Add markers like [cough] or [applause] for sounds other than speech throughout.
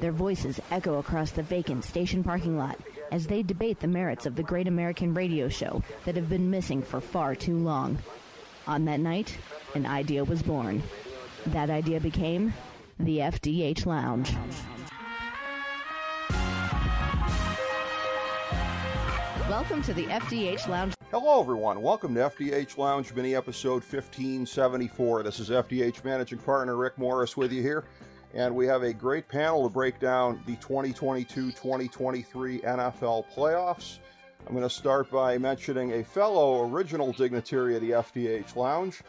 Their voices echo across the vacant station parking lot as they debate the merits of the great American radio show that have been missing for far too long. On that night, an idea was born. That idea became the FDH Lounge. Welcome to the FDH Lounge. Hello, everyone. Welcome to FDH Lounge mini episode 1574. This is FDH managing partner Rick Morris with you here and we have a great panel to break down the 2022 2023 NFL playoffs. I'm going to start by mentioning a fellow original dignitary of the FDH Lounge,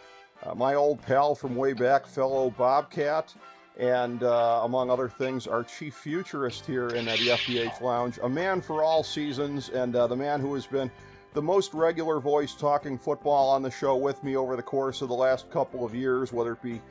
uh, my old pal from way back, fellow Bobcat, and uh, among other things, our chief futurist here in uh, the FDH Lounge, a man for all seasons, and uh, the man who has been the most regular voice talking football on the show with me over the course of the last couple of years, whether it be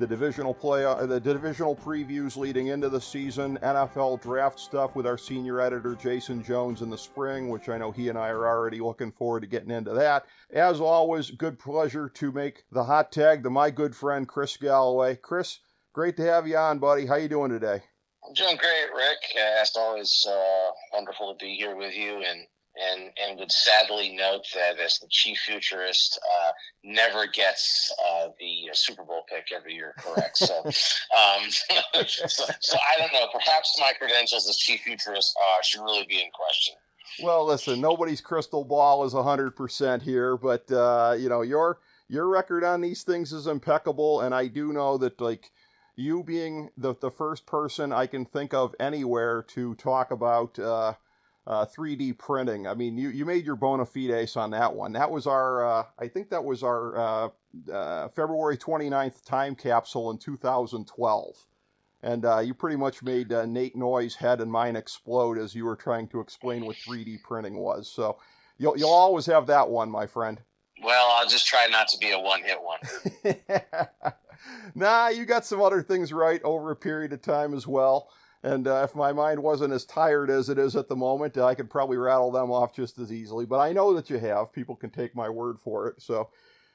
the divisional play, uh, the divisional previews leading into the season, NFL draft stuff with our senior editor Jason Jones in the spring, which I know he and I are already looking forward to getting into that. As always, good pleasure to make the hot tag to my good friend Chris Galloway. Chris, great to have you on, buddy. How you doing today? I'm doing great, Rick. As always, uh, wonderful to be here with you and and and would sadly note that as the chief futurist uh, never gets uh, the Super Bowl pick every year correct. So, [laughs] um, so, so, I don't know. Perhaps my credentials as chief futurist uh, should really be in question. Well, listen, nobody's crystal ball is hundred percent here, but uh, you know your your record on these things is impeccable, and I do know that like you being the the first person I can think of anywhere to talk about uh, uh, 3D printing. I mean, you, you made your bona fides on that one. That was our, uh, I think that was our uh, uh February 29th time capsule in 2012. And uh, you pretty much made uh, Nate Noy's head and mine explode as you were trying to explain what 3D printing was. So you'll, you'll always have that one, my friend. Well, I'll just try not to be a one hit one. [laughs] nah, you got some other things right over a period of time as well. And uh, if my mind wasn't as tired as it is at the moment, I could probably rattle them off just as easily. But I know that you have. People can take my word for it. So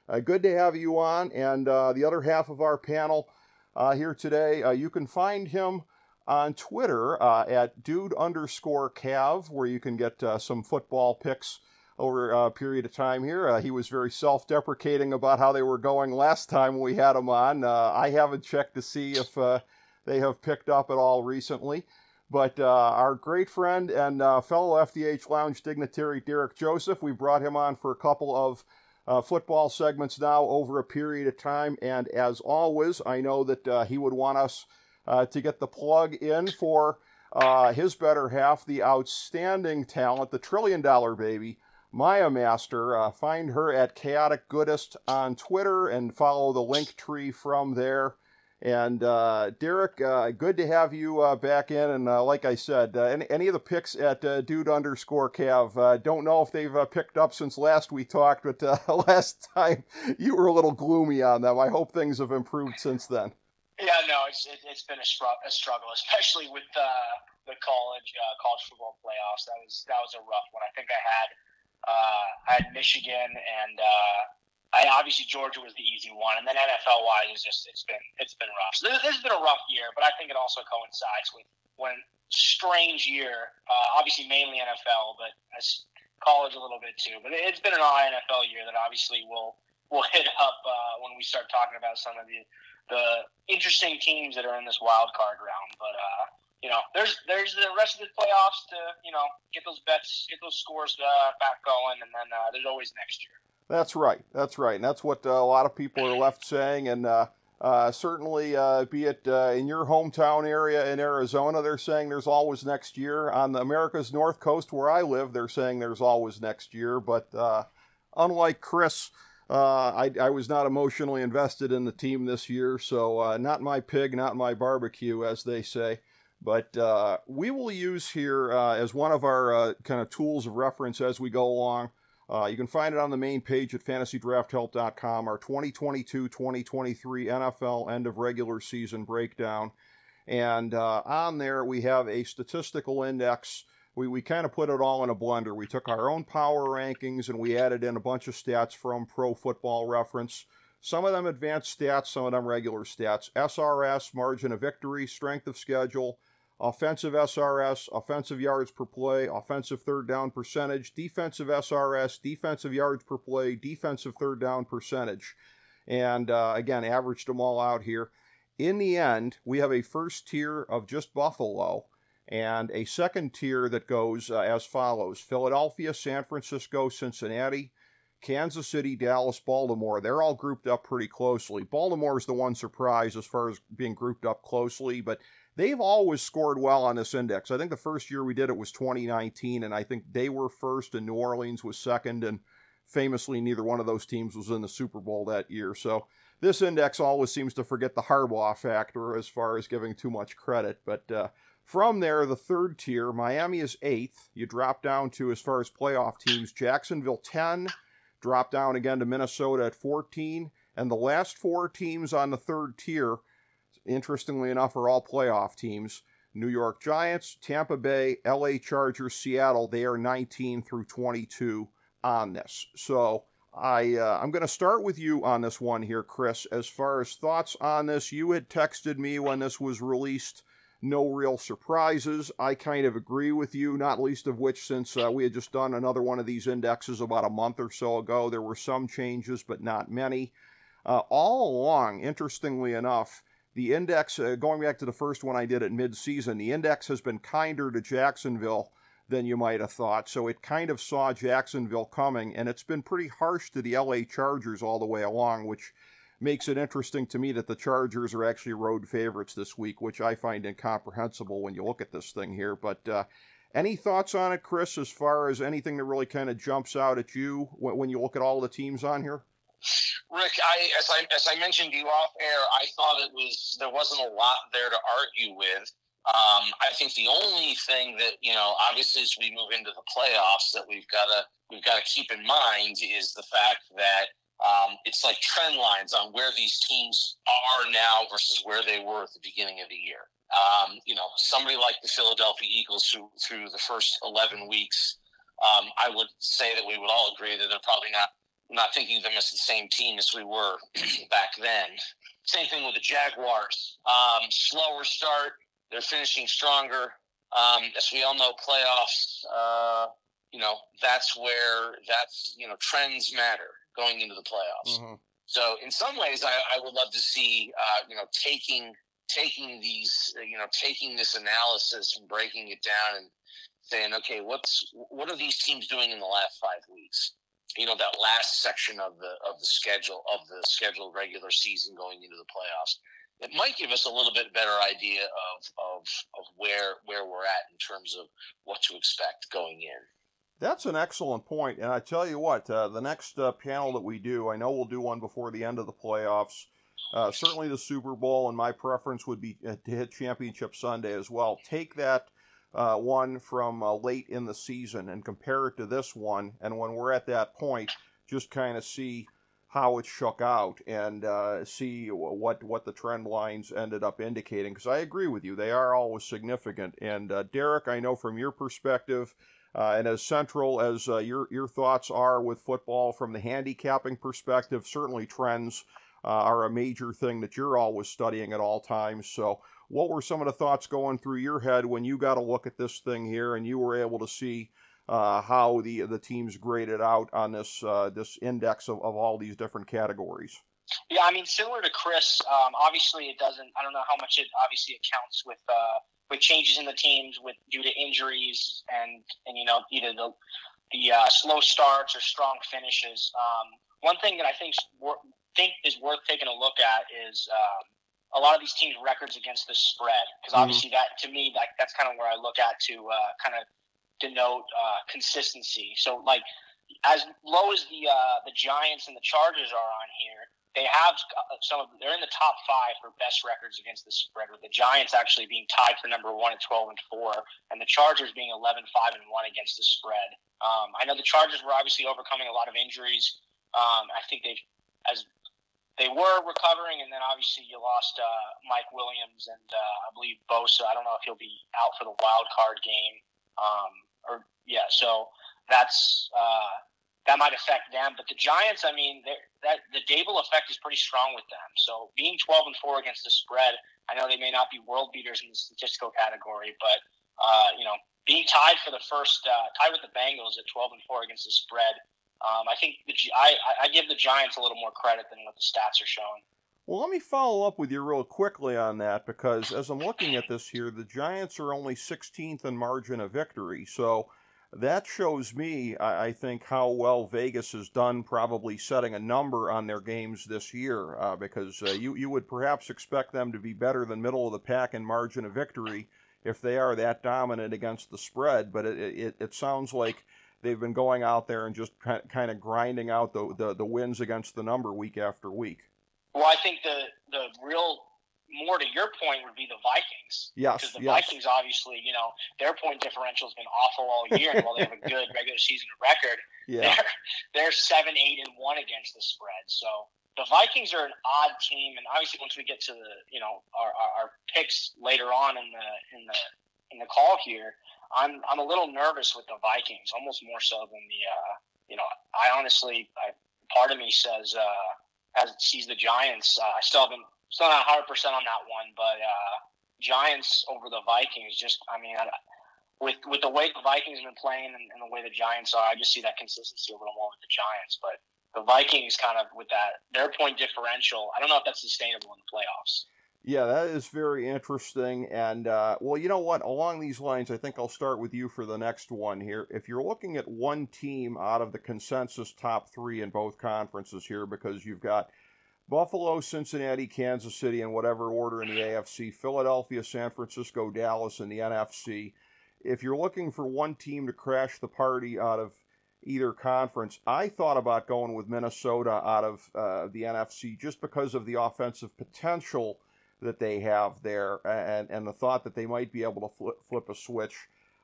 uh, good to have you on. And uh, the other half of our panel uh, here today, uh, you can find him on Twitter uh, at dude underscore cav, where you can get some football picks over a period of time here. Uh, he was very self deprecating about how they were going last time we had him on. Uh, I haven't checked to see if uh, they have picked up at all recently. But uh, our great friend and uh, fellow FDH Lounge dignitary Derek Joseph, we brought him on for a couple of uh, football segments now over a period of time. And as always, I know that uh, he would want us uh, to get the plug in for uh, his better half, the outstanding talent, the trillion dollar baby, Maya Master. find her at Chaotic Goodest on Twitter and follow the link tree from there. And uh, Derek, uh, good to have you uh, back in. And uh, like I said, uh, any, any, of the picks at uh, dude underscore Cav, don't know if they've picked up since last we talked, but [laughs] last time you were a little gloomy on them. I hope things have improved since then. Yeah, no, it's it, has been a, str- a, struggle, especially with the college college football playoffs. That was that was a rough one. I think I had I had Michigan and I obviously Georgia was the easy one, and then NFL wise, it's just it's been it's been rough. So this, this has been a rough year, but I think it also coincides with one strange year. Uh, obviously, mainly NFL, but as college a little bit too. But it's been an all NFL year that obviously will will [laughs] hit up uh, when we start talking about some of the the interesting teams that are in this wild card round. But uh, you know, there's there's the rest of the playoffs to you know get those bets, get those scores uh, back going, and then uh, there's always next year. That's right. That's right. And that's what uh, a lot of people are left saying. And uh, uh, certainly, uh, be it uh, in your hometown area in Arizona, they're saying there's always next year. On the America's North Coast, where I live, they're saying there's always next year. But uh, unlike Chris, I, I, was not emotionally invested in the team this year. So, not my pig, not my barbecue, as they say. But we will use here as one of our kind of tools of reference as we go along. Uh, you can find it on the main page at fantasydrafthelp.com, our 2022 2023 NFL end of regular season breakdown. And uh, on there, we have a statistical index. We, we kind of put it all in a blender. We took our own power rankings and we added in a bunch of stats from Pro Football Reference. Some of them advanced stats, some of them regular stats. SRS, margin of victory, strength of schedule, offensive SRS, offensive yards per play, offensive third down percentage, defensive SRS, defensive yards per play, defensive third down percentage. And uh, again, averaged them all out here. In the end, we have a first tier of just Buffalo and a second tier that goes uh, as follows Philadelphia, San Francisco, Cincinnati, Kansas City, Dallas, Baltimore. They're all grouped up pretty closely. Baltimore is the one surprise as far as being grouped up closely, but they've always scored well on this index. I think the first year we did it was 2019, and I think they were first and New Orleans was second, and famously, neither one of those teams was in the Super Bowl that year. So this index always seems to forget the Harbaugh factor as far as giving too much credit. But uh, from there, the third tier, Miami is eighth. You drop down to, as far as playoff teams, Jacksonville 10, drop down again to Minnesota at 14. And the last four teams on the third tier, interestingly enough, are all playoff teams. New York Giants, Tampa Bay, LA Chargers, Seattle, they are 19 through 22 on this. So I uh, I'm going to start with you on this one here, Chris. As far as thoughts on this, you had texted me when this was released. No real surprises. I kind of agree with you, not least of which since uh, we had just done another one of these indexes about a month or so ago. There were some changes, but not many. Uh, all along, interestingly enough, the index, uh, going back to the first one I did at midseason, the index has been kinder to Jacksonville than you might have thought. So it kind of saw Jacksonville coming, and it's been pretty harsh to the LA Chargers all the way along, which makes it interesting to me that the Chargers are actually road favorites this week, which I find incomprehensible when you look at this thing here. But uh, any thoughts on it, Chris, as far as anything that really kind of jumps out at you when you look at all the teams on here? Rick, I as I as I mentioned to you off air, I thought it was there wasn't a lot there to argue with. Um, I think the only thing that you know, obviously, as we move into the playoffs, that we've got to we've got to keep in mind is the fact that um, it's like trend lines on where these teams are now versus where they were at the beginning of the year. Um, you know, somebody like the Philadelphia Eagles, through the first eleven weeks, um, I would say that we would all agree that they're probably not not thinking of them as the same team as we were [clears throat] back then. Same thing with the Jaguars. Um, slower start they're finishing stronger. Um, as we all know, playoffs. Uh, you know, that's where that's you know trends matter going into the playoffs. Mm-hmm. So in some ways, I, I, would love to see uh, you know taking taking these you know taking this analysis and breaking it down and saying, okay, what's what are these teams doing in the last five? You know, that last section of the of the schedule of the scheduled regular season going into the playoffs it might give us a little bit better idea of, of, of where, where we're at in terms of what to expect going in. That's an excellent point, and I tell you what, uh, the next uh, panel that we do, I know we'll do one before the end of the playoffs. Uh, certainly, the Super Bowl, and my preference would be uh, to hit Championship Sunday as well. Take that uh, one from uh, late in the season and compare it to this one, and when we're at that point, just kind of see how it shook out and uh, see what what the trend lines ended up indicating. Because I agree with you, they are always significant. And uh, Derek, I know from your perspective, uh, and as central as uh, your your thoughts are with football from the handicapping perspective, certainly trends uh, are a major thing that you're always studying at all times. So. What were some of the thoughts going through your head when you got a look at this thing here and you were able to see uh, how the the teams graded out on this uh, this index of, of all these different categories. Yeah, I mean, similar to Chris, um, obviously it doesn't. I don't know how much it obviously accounts with uh, with changes in the teams with due to injuries and and you know either the the uh, slow starts or strong finishes. Um, one thing that I think think is worth taking a look at is um, a lot of these teams' records against the spread because mm-hmm. obviously mm-hmm. that to me that that's kind of where I look at to uh, kind of denote uh, consistency. So like as low as the uh, the Giants and the Chargers are on here, they have uh, some of they're in the top five for best records against the spread with the giants actually being tied for number one at 12 and 4 and the chargers being 11 5 and 1 against the spread um, i know the chargers were obviously overcoming a lot of injuries um, i think they've as they were recovering and then obviously you lost uh, mike williams and uh, i believe bosa i don't know if he'll be out for the wild card game um, or yeah so that's uh, that might affect them. But the Giants, I mean, that the Daboll effect is pretty strong with them. So being 12 and four against the spread, I know they may not be world beaters in the statistical category, but uh, you know, being tied for the first uh, tied with the Bengals at 12 and four against the spread, um, I think the I, I give the Giants a little more credit than what the stats are showing. Well, let me follow up with you real quickly on that because as I'm looking at this here, the Giants are only 16th in margin of victory. So that shows me, I, think, how well Vegas has done probably setting a number on their games this year uh, because uh, you, you would perhaps expect them to be better than middle of the pack in margin of victory if they are that dominant against the spread. But it, it, it sounds like they've been going out there and just kind of grinding out the, the, the wins against the number week after week. Well, I think the, the real more to your point would be the Vikings. Yes. Because the yes. Vikings, obviously, you know, their point differential has been awful all year. and while they have a good regular season record, yeah. they're they're seven, eight, and one against the spread. So the Vikings are an odd team, and obviously, once we get to the you know our, our, our picks later on in the in the in the call here, I'm I'm a little nervous with the Vikings, almost more so than the uh, you know. I honestly, I, part of me says uh, as it sees the Giants, uh, I still haven't still not 100 percent on that one, but uh, Giants over the Vikings. Just, I mean, I, with with the way the Vikings have been playing and, and, the way the Giants are, I just see that consistency a little more with the Giants. But the Vikings, kind of with that their point differential, I don't know if that's sustainable in the playoffs. Yeah, that is very interesting. And, uh, well, you know what? Along these lines, I think I'll start with you for the next one here. If you're looking at one team out of the consensus top three in both conferences here, because you've got Buffalo, Cincinnati, Kansas City in whatever order in the AFC, Philadelphia, San Francisco, Dallas in the NFC. If you're looking for one team to crash the party out of either conference, I thought about going with Minnesota out of uh, the NFC just because of the offensive potential that they have there and, and the thought that they might be able to flip, flip a switch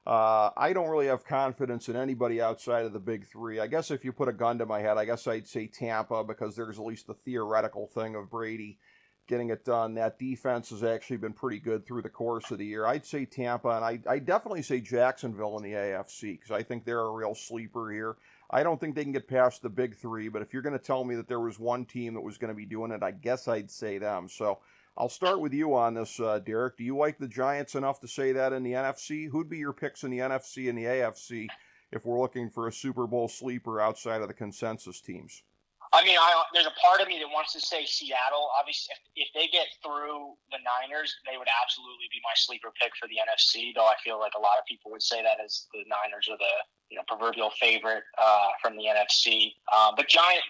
uh, I don't really have confidence in anybody outside of the big three. I guess if you put a gun to my head, I guess I'd say Tampa because there's at least the theoretical thing of Brady getting it done. That defense has actually been pretty good through the course of the year. I'd say Tampa, and I I definitely say Jacksonville in the AFC because I think they're a real sleeper here. I don't think they can get past the big three, but if you're going to tell me that there was one team that was going to be doing it, I guess I'd say them. So I'll start with you on this, uh, Derek. Do you like the Giants enough to say that in the NFC? Who'd be your picks in the NFC and the AFC if we're looking for a Super Bowl sleeper outside of the consensus teams? I mean, I, there's a part of me that wants to say Seattle. Obviously, if, if they get through the Niners, they would absolutely be my sleeper pick for the NFC. Though I feel like a lot of people would say that as the Niners are the you know proverbial favorite uh, from the NFC. Uh, but Giant,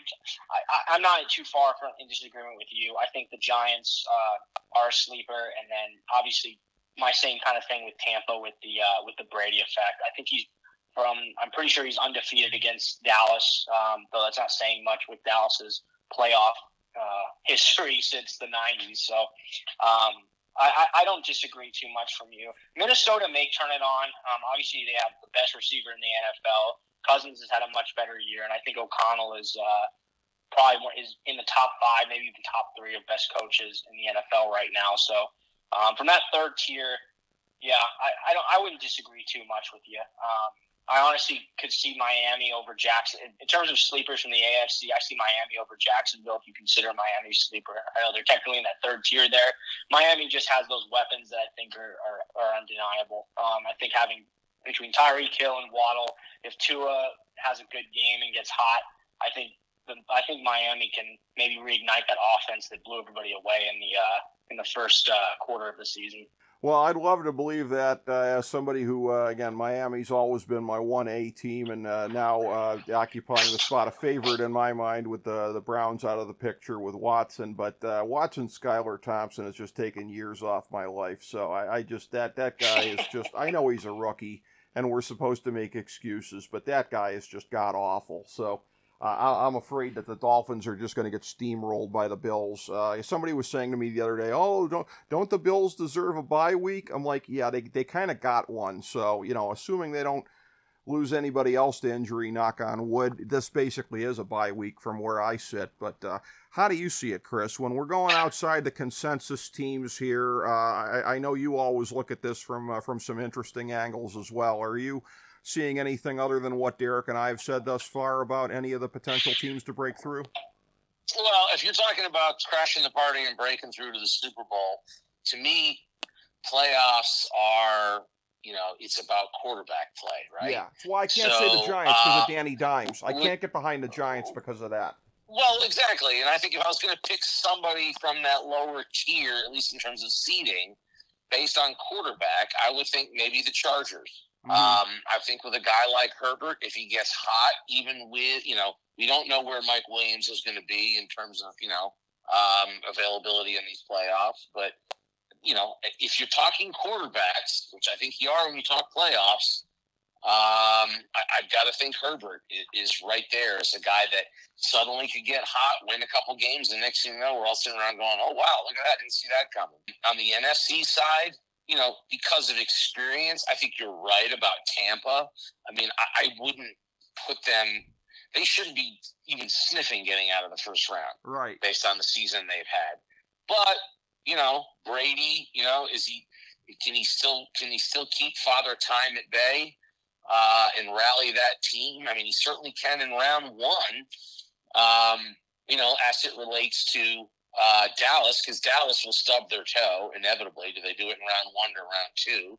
I, am not too far from in disagreement with you. I think the Giants uh, are a sleeper, and then obviously my same kind of thing with Tampa with the uh, with the Brady effect. I think he's from I'm pretty sure he's undefeated against Dallas, um, though that's not saying much with Dallas's playoff uh, history [laughs] since the '90s. So um, I, I, don't disagree too much from you. Minnesota may turn it on. Um, obviously, they have the best receiver in the NFL. Cousins has had a much better year, and I think O'Connell is uh, probably is in the top five, maybe even top three of best coaches in the NFL right now. So um, from that third tier, yeah, I, I don't I wouldn't disagree too much with you. Um, I honestly could see Miami over Jackson. In terms of sleepers from the AFC, I see Miami over Jacksonville if you consider Miami sleeper. I know they're technically in that third tier there. Miami just has those weapons that I think are, are, are undeniable. Um, I think having between Tyreek Hill and Waddle, if Tua has a good game and gets hot, I think I think Miami can maybe reignite that offense that blew everybody away in the uh, in the first uh, quarter of the season. Well, I'd love to believe that uh, as somebody who, uh, again, Miami's always been my 1A team and uh, now uh, occupying the spot of favorite in my mind with the, the Browns out of the picture with Watson. But uh, watching Skylar Thompson has just taken years off my life. So I, I just, that, that guy is just, I know he's a rookie and we're supposed to make excuses, but that guy is just god awful. So uh, I'm afraid that the Dolphins are just going to get steamrolled by the Bills. Uh, somebody was saying to me the other day, "Oh, don't don't the Bills deserve a bye week?" I'm like, "Yeah, they they kind of got one." So you know, assuming they don't lose anybody else to injury, knock on wood, this basically is a bye week from where I sit. But uh, how do you see it, Chris? When we're going outside the consensus teams here, uh, I, I, know you always look at this from uh, from some interesting angles as well. Are you seeing anything other than what Derek and I have said thus far about any of the potential teams to break through? Well, if you're talking about crashing the party and breaking through to the Super Bowl, to me, playoffs are you know, it's about quarterback play, right? Yeah. That's why I can't so, say the Giants because uh, of Danny Dimes. I can't get behind the Giants because of that. Well, exactly. And I think if I was going to pick somebody from that lower tier, at least in terms of seeding, based on quarterback, I would think maybe the Chargers. Mm-hmm. Um, I think with a guy like Herbert, if he gets hot, even with, you know, we don't know where Mike Williams is going to be in terms of, you know, um, availability in these playoffs. But you know, if you're talking quarterbacks, which I think you are when you talk playoffs, um, I, have got to think Herbert is right there as a guy that suddenly could get hot, win a couple games, and next thing you know, we're all sitting around going, "Oh wow, look at that! Didn't see that coming." On the NFC side, you know, because of experience, I think you're right about Tampa. I mean, I, I wouldn't put them. They shouldn't be even sniffing getting out of the first round, right? Based on the season they've had, but you know, Brady, you know, is he can he still can he still keep Father Time at bay uh, and rally that team? I mean, he certainly can in round one. Um, you know, as it relates to uh, Dallas, because Dallas will stub their toe inevitably. Do they do it in round one or round two?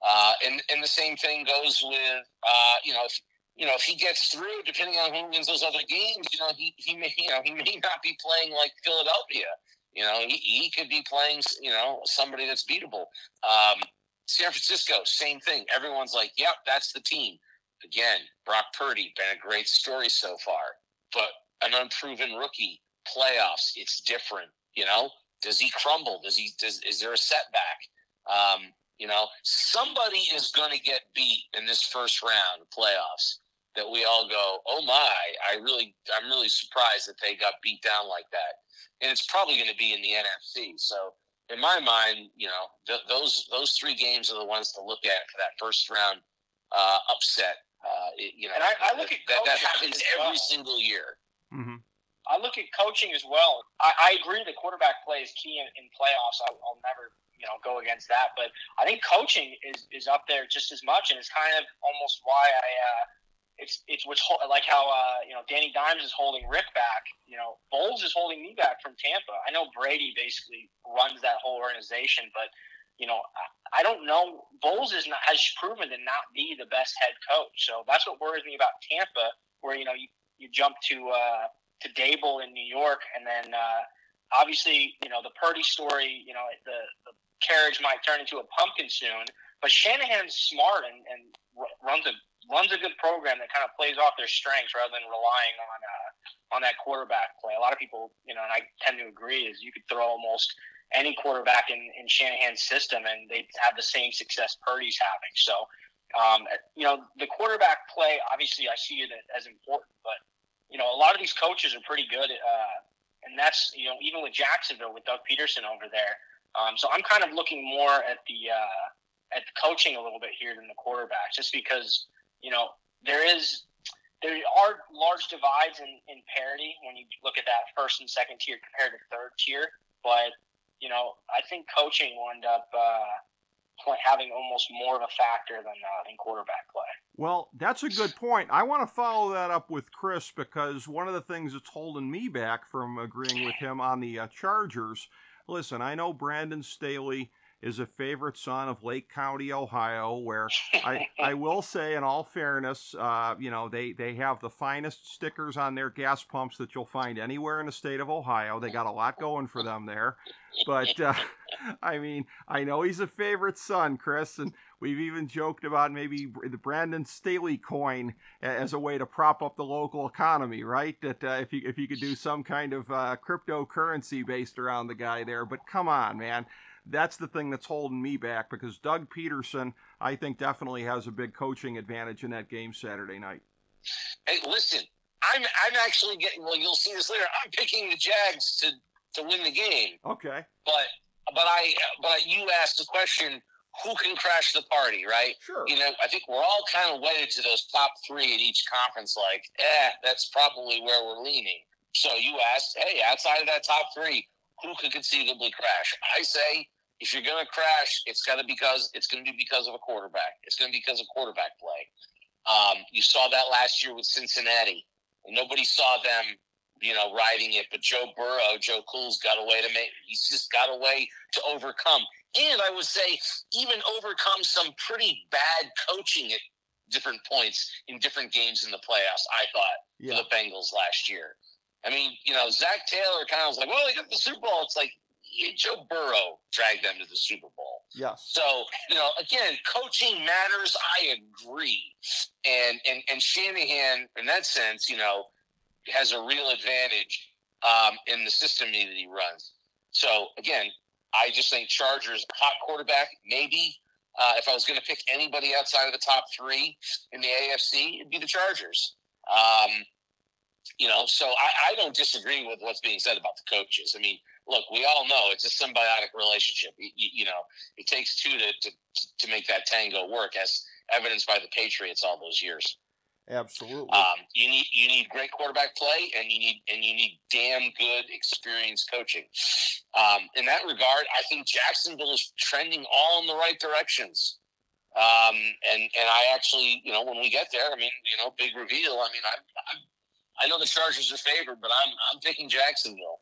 Uh, and and the same thing goes with uh, you know if you know if he gets through, depending on who wins those other games, you know he he may you know he may not be playing like Philadelphia you know, he, he could be playing, you know, somebody that's beatable. Um, San Francisco, same thing. Everyone's like, yep, that's the team. Again, Brock Purdy, been a great story so far, but an unproven rookie, playoffs, it's different. You know, does he crumble? Does he, does, is there a setback? Um, you know, somebody is going to get beat in this first round of playoffs that we all go, oh my, I really, I'm really surprised that they got beat down like that and it's probably going to be in the NFC. So in my mind, you know, th- those those three games are the ones to look at for that first round uh, upset. Uh, it, you know, and I, I look that, at that, that happens every well. single year. Mm-hmm. I look at coaching as well. I, I agree that quarterback play is key in, in playoffs. I, will never, you know, go against that. But I think coaching is, is up there just as much, and it's kind of almost why I uh, it's it's what's like how uh, you know Danny Dimes is holding Rick back. You know, Bowles is holding me back from Tampa. I know Brady basically runs that whole organization, but you know, I, I don't know. Bowles is not has proven to not be the best head coach, so that's what worries me about Tampa. Where you know you, you jump to uh, to Daboll in New York, and then uh, obviously you know the Purdy story. You know the the carriage might turn into a pumpkin soon, but Shanahan's smart and, and runs a runs a good program that kind of plays off their strengths rather than relying on uh, on that quarterback play. A lot of people, you know, and I tend to agree, is you could throw almost any quarterback in, in Shanahan's system and they have the same success Purdy's having. So, um, you know, the quarterback play, obviously, I see it as important, but you know, a lot of these coaches are pretty good, uh, and that's you know, even with Jacksonville with Doug Pederson over there. Um, so I'm kind of looking more at the uh, at the coaching a little bit here than the quarterback, just because you know, there is there are large divides in, in parity when you look at that first and second tier compared to third tier. But you know, I think coaching will end up uh, having almost more of a factor than uh, than quarterback play. Well, that's a good point. I want to follow that up with Chris because one of the things that's holding me back from agreeing with him on the uh, Chargers. Listen, I know Brandon Staley is a favorite son of Lake County, Ohio, where I, [laughs] I will say, in all fairness, uh, you know, they, they have the finest stickers on their gas pumps that you'll find anywhere in the state of Ohio. They got a lot going for them there. But, uh, [laughs] I mean, I know he's a favorite son, Chris, and we've even joked about maybe the Brandon Staley coin as a way to prop up the local economy, right? That uh, if, you, if you could do some kind of uh, cryptocurrency based around the guy there. But come on, man that's the thing that's holding me back because Doug Pederson, I think, definitely has a big coaching advantage in that game Saturday night. Hey, listen, I'm I'm actually getting. Well, you'll see this later. I'm picking the Jags to to win the game. Okay. But but I but you asked the question who can crash the party, right? Sure. You know, I think we're all kind of wedded to those top three in each conference. Like, eh, that's probably where we're leaning. So you asked, hey, outside of that top three, who could conceivably crash? I say, if you're going to crash, it's going to because it's going to be because of a quarterback. It's going to be because of quarterback play. Um, you saw that last year with Cincinnati. Nobody saw them, you know, riding it, but Joe Burrow, Joe Cool's got a way to make. He's just got a way to overcome and I would say even overcome some pretty bad coaching at different points in different games in the playoffs. I thought yeah. for the Bengals last year. I mean, you know, Zac Taylor kind of was like, "Well, they got the Super Bowl." It's like Joe Burrow dragged them to the Super Bowl. Yeah. So you know, again, coaching matters. I agree, and and and Shanahan, in that sense, you know, has a real advantage um, in the system that he runs. So again, I just think Chargers hot quarterback maybe. Uh, if I was going to pick anybody outside of the top three in the AFC, it'd be the Chargers. Um, you know, so I, I don't disagree with what's being said about the coaches. I mean, look, we all know it's a symbiotic relationship. You, you, know, it takes two to, to to make that tango work, as evidenced by the Patriots all those years. Absolutely. Um, you need you need great quarterback play, and you need and you need damn good experienced coaching. Um, in that regard, I think Jacksonville is trending all in the right directions. Um, and and I actually, you know, when we get there, I mean, you know, big reveal. I mean, I I, I know the Chargers are favored, but I'm I'm picking Jacksonville.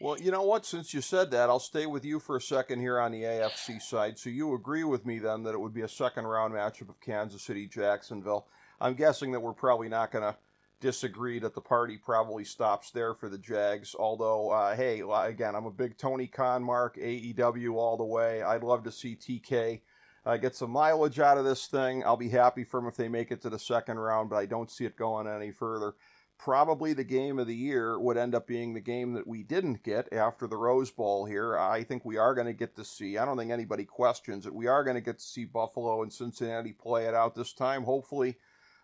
Well, you know what? Since you said that, I'll stay with you for a second here on the AFC side. So you agree with me then that it would be a second round matchup of Kansas City Jacksonville. I'm guessing that we're probably not going to disagree that the party probably stops there for the Jags. Although, uh, hey, again, I'm a big Tony Khan mark, AEW all the way. I'd love to see TK uh, get some mileage out of this thing. I'll be happy for them if they make it to the second round, but I don't see it going any further. Probably the game of the year would end up being the game that we didn't get after the Rose Bowl here. I think we are going to get to see, I don't think anybody questions it, we are going to get to see Buffalo and Cincinnati play it out this time. Hopefully,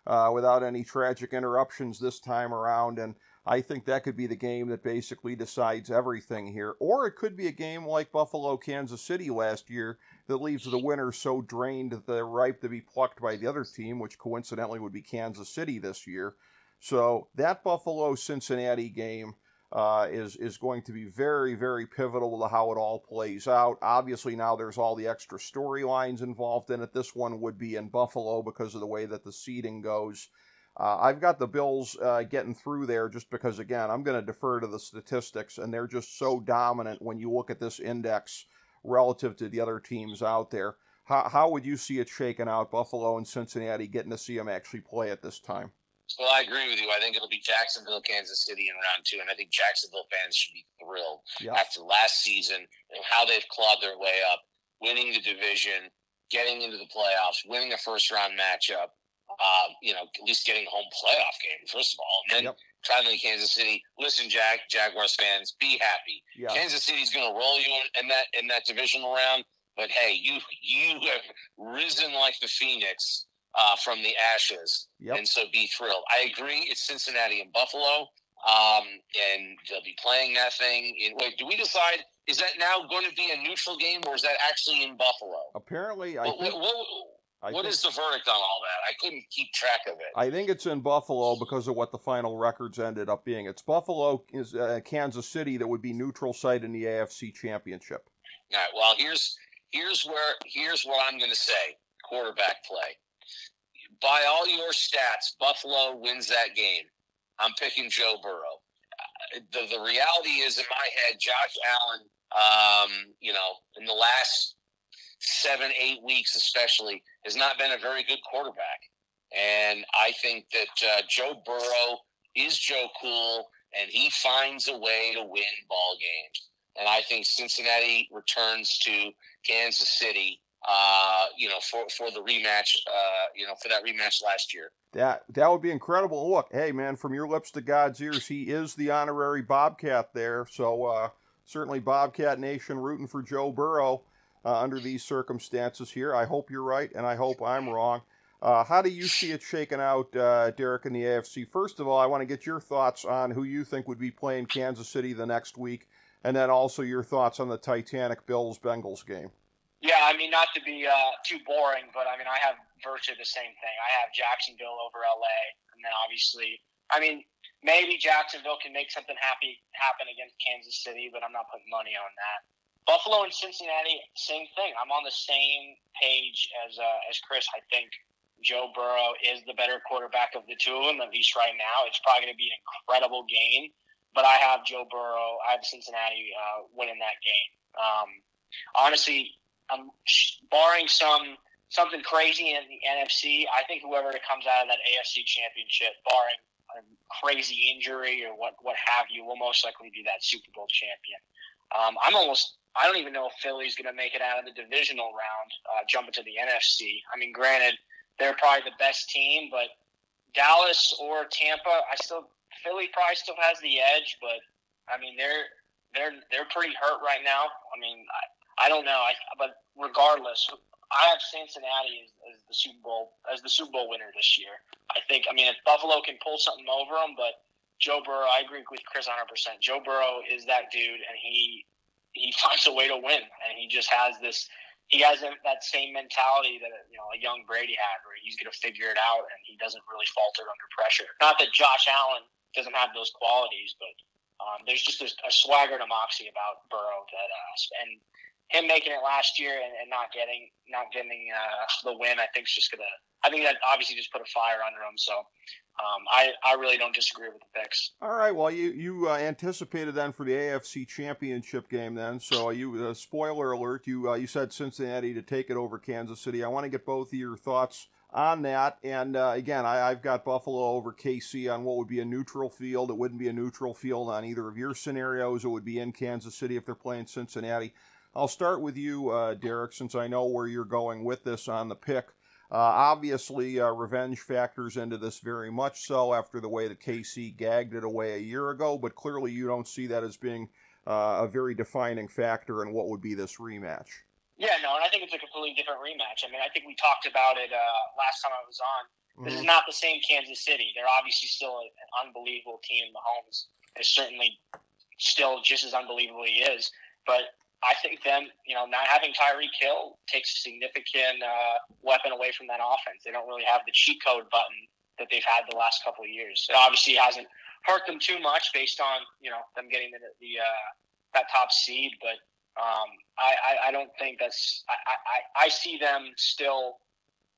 uh, without any tragic interruptions this time around. And I think that could be the game that basically decides everything here. Or it could be a game like Buffalo Kansas City last year that leaves the winner so drained that they're ripe to be plucked by the other team, which coincidentally would be Kansas City this year. So that Buffalo Cincinnati game uh, is is going to be very very pivotal to how it all plays out. Obviously now there's all the extra storylines involved in it. This one would be in Buffalo because of the way that the seeding goes. Uh, I've got the Bills uh, getting through there just because again I'm going to defer to the statistics and they're just so dominant when you look at this index relative to the other teams out there. How, how would you see it shaken out, Buffalo and Cincinnati, getting to see them actually play at this time? Well, I agree with you. I think it'll be Jacksonville, Kansas City in round two, and I think Jacksonville fans should be thrilled after last season and how they've clawed their way up, winning the division, getting into the playoffs, winning a first round matchup. Uh, you know, at least getting home playoff game first of all, and then yep. traveling to Kansas City. Listen, Jack, Jaguars fans, be happy. Kansas City's going to roll you in, in that in that divisional round, but hey, you you have risen like the phoenix uh, from the ashes, yep. and so be thrilled. I agree. It's Cincinnati and Buffalo, um, and they'll be playing that thing. In wait, do we decide? Is that now going to be a neutral game, or is that actually in Buffalo? Apparently, I what, think. What, I what think, is the verdict on all that? I couldn't keep track of it. I think it's in Buffalo because of what the final records ended up being. It's Buffalo, is uh, Kansas City that would be neutral site in the AFC Championship. All right. Well, here's here's where here's what I'm going to say: quarterback play by all your stats, Buffalo wins that game. I'm picking Joe Burrow. The, the reality is, in my head, Josh Allen, um, you know, in the last seven, eight weeks especially, has not been a very good quarterback. And I think that uh, Joe Burrow is Joe Cool, and he finds a way to win ball games. And I think Cincinnati returns to Kansas City uh, you know, for, for the rematch, uh, you know, for that rematch last year. That that would be incredible. Look, hey man, from your lips to God's ears, he is the honorary Bobcat there. So uh, certainly, Bobcat Nation rooting for Joe Burrow uh, under these circumstances here. I hope you're right, and I hope I'm wrong. Uh, how do you see it shaking out, uh, Derek, in the AFC? First of all, I want to get your thoughts on who you think would be playing Kansas City the next week, and then also your thoughts on the Titanic Bills Bengals game. Yeah, I mean, not to be uh, too boring, but I mean, I have virtually the same thing. I have Jacksonville over LA, and then obviously, I mean, maybe Jacksonville can make something happy happen against Kansas City, but I'm not putting money on that. Buffalo and Cincinnati, same thing. I'm on the same page as uh, as Chris. I think Joe Burrow is the better quarterback of the two of them, at least right now. It's probably going to be an incredible game, but I have Joe Burrow. I have Cincinnati uh, winning that game. Um, honestly, I'm barring some something crazy in the NFC. I think whoever comes out of that AFC Championship, barring a crazy injury or what what have you, will most likely be that Super Bowl champion. Um, I'm almost I don't even know if Philly's going to make it out of the divisional round, uh, jump into the NFC. I mean, granted, they're probably the best team, but Dallas or Tampa, I still Philly probably still has the edge, but I mean they're they're they're pretty hurt right now. I mean, I, I don't know, I, but regardless, I have Cincinnati as, as the Super Bowl as the Super Bowl winner this year. I think. I mean, if Buffalo can pull something over them, but Joe Burrow, I agree with Chris 100. percent Joe Burrow is that dude, and he he [laughs] finds a way to win, and he just has this. He has that same mentality that you know a young Brady had, where he's going to figure it out, and he doesn't really falter under pressure. Not that Josh Allen doesn't have those qualities, but um, there's just a, a, swagger a moxie about Burrow that, uh, and him making it last year and, and not getting not getting uh, the win, I think is just gonna. I think that obviously just put a fire under him. So um, I, I really don't disagree with the picks. All right. Well, you you uh, anticipated then for the AFC Championship game then. So you uh, spoiler alert. You uh, you said Cincinnati to take it over Kansas City. I want to get both of your thoughts on that. And uh, again, I, have got Buffalo over KC on what would be a neutral field. It wouldn't be a neutral field on either of your scenarios. It would be in Kansas City if they're playing Cincinnati. I'll start with you, uh, Derek, since I know where you're going with this on the pick. Uh, obviously, uh, revenge factors into this very much so after the way that KC gagged it away a year ago, but clearly you don't see that as being uh, a very defining factor in what would be this rematch. Yeah, no, and I think it's a completely different rematch. I mean, I think we talked about it uh, last time I was on. This mm-hmm. is not the same Kansas City. They're obviously still an unbelievable team. Mahomes is certainly still just as unbelievable he is. But I think them, you know, not having Tyreek Hill takes a significant uh, weapon away from that offense. They don't really have the cheat code button that they've had the last couple of years. It obviously hasn't hurt them too much based on you know them getting the, the uh, that top seed, but um, I, I, I don't think that's I, I, I see them still.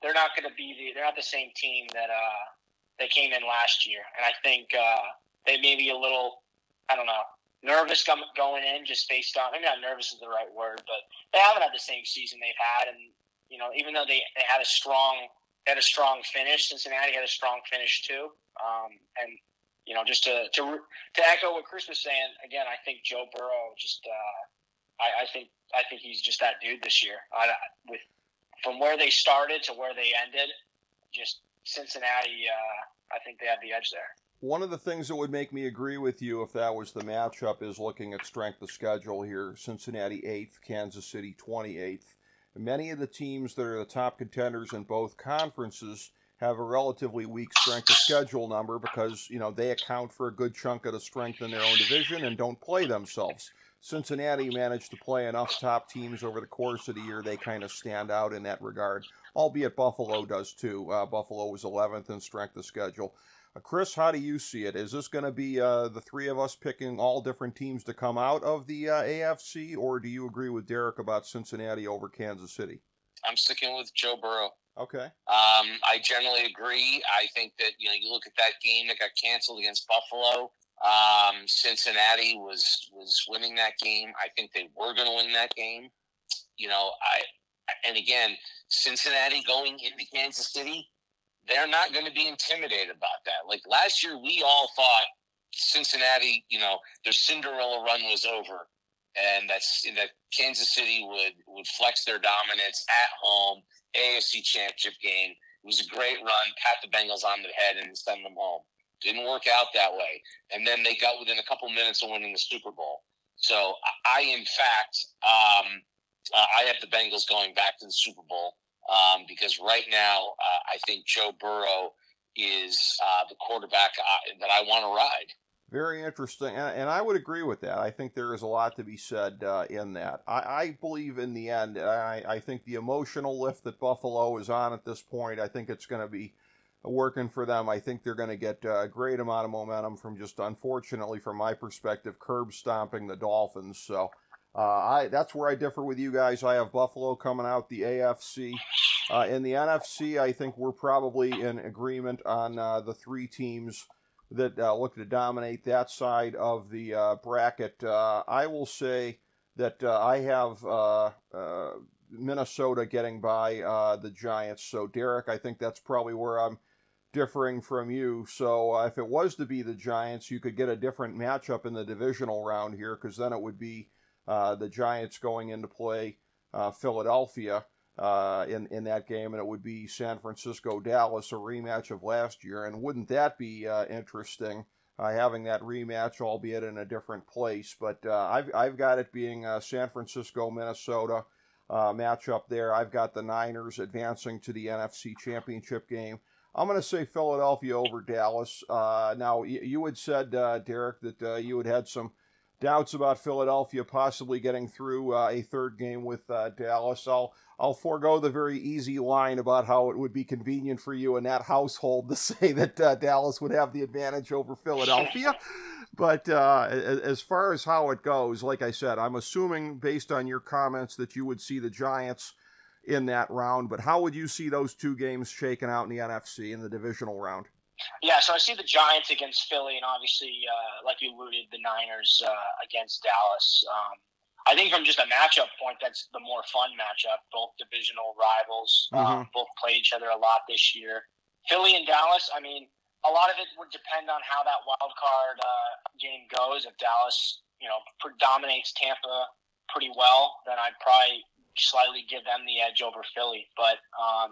They're not going to be the they're not the same team that uh, they came in last year, and I think uh, they may be a little I don't know nervous going in just based on maybe not nervous is the right word, but they haven't had the same season they've had, and you know even though they, they had a strong had a strong finish, Cincinnati had a strong finish too, um, and you know just to to to echo what Chris was saying again, I think Joe Burrow just uh, I, I think I think he's just that dude this year. I, with from where they started to where they ended, just Cincinnati. Uh, I think they have the edge there. One of the things that would make me agree with you if that was the matchup is looking at strength of schedule here. Cincinnati 8th, Kansas City 28th. Many of the teams that are the top contenders in both conferences have a relatively weak strength of schedule number because, you know, they account for a good chunk of the strength in their own division and don't play themselves. Cincinnati managed to play enough top teams over the course of the year. They kind of stand out in that regard, albeit Buffalo does too. Uh, Buffalo was 11th in strength of schedule. Uh, Chris, how do you see it? Is this going to be uh, the three of us picking all different teams to come out of the uh, AFC, or do you agree with Derek about Cincinnati over Kansas City? I'm sticking with Joe Burrow. Okay. Um, I generally agree. I think that you know you look at that game that got canceled against Buffalo. Um, Cincinnati was was winning that game. I think they were going to win that game. You know, I and again, Cincinnati going into Kansas City they're not going to be intimidated about that. Like last year, we all thought Cincinnati, you know, their Cinderella run was over, and that's that Kansas City would would flex their dominance at home, AFC Championship game. It was a great run, pat the Bengals on the head, and send them home. Didn't work out that way, and then they got within a couple minutes of winning the Super Bowl. So I, in fact, um, uh, I have the Bengals going back to the Super Bowl. Um, because right now uh, I think Joe Burrow is uh, the quarterback uh, that I want to ride. Very interesting, and, and, I would agree with that. I think there is a lot to be said uh, in that. I, I, believe in the end, I, I, think the emotional lift that Buffalo is on at this point, I think it's going to be working for them. I think they're going to get a great amount of momentum from just, unfortunately, from my perspective, curb stomping the Dolphins. So uh, I that's where I differ with you guys. I have Buffalo coming out the AFC. Uh, in the NFC, I think we're probably in agreement on uh, the three teams that uh, look to dominate that side of the uh, bracket. Uh, I will say that uh, I have uh, uh, Minnesota getting by the Giants. So, Derek, I think that's probably where I'm differing from you. So, if it was to be the Giants, you could get a different matchup in the divisional round here because then it would be the Giants going into play Philadelphia uh, in in that game, and it would be San Francisco Dallas, a rematch of last year. And wouldn't that be uh, interesting? Uh, having that rematch, albeit in a different place, but uh, I've I've got it being San Francisco Minnesota uh, matchup there. I've got the Niners advancing to the NFC Championship game. I'm going to say Philadelphia over Dallas. Uh, now, you, you had said, Derek, that you had had some doubts about Philadelphia possibly getting through uh, a third game with uh, Dallas. I'll I'll forego the very easy line about how it would be convenient for you in that household to [laughs] say that uh, Dallas would have the advantage over Philadelphia. but uh, as far as how it goes, like I said, I'm assuming based on your comments that you would see the Giants in that round. But how would you see those two games shaken out in the NFC in the divisional round? Yeah, so I see the Giants against Philly, and obviously, uh, like you alluded, the Niners uh, against Dallas. Um, I think from just a matchup point, that's the more fun matchup. Both divisional rivals, um, mm-hmm. um, both play each other a lot this year. Philly and Dallas. I mean, a lot of it would depend on how that wild card uh, game goes. If Dallas, you know, predominates Tampa pretty well, then I'd probably slightly give them the edge over Philly. But um,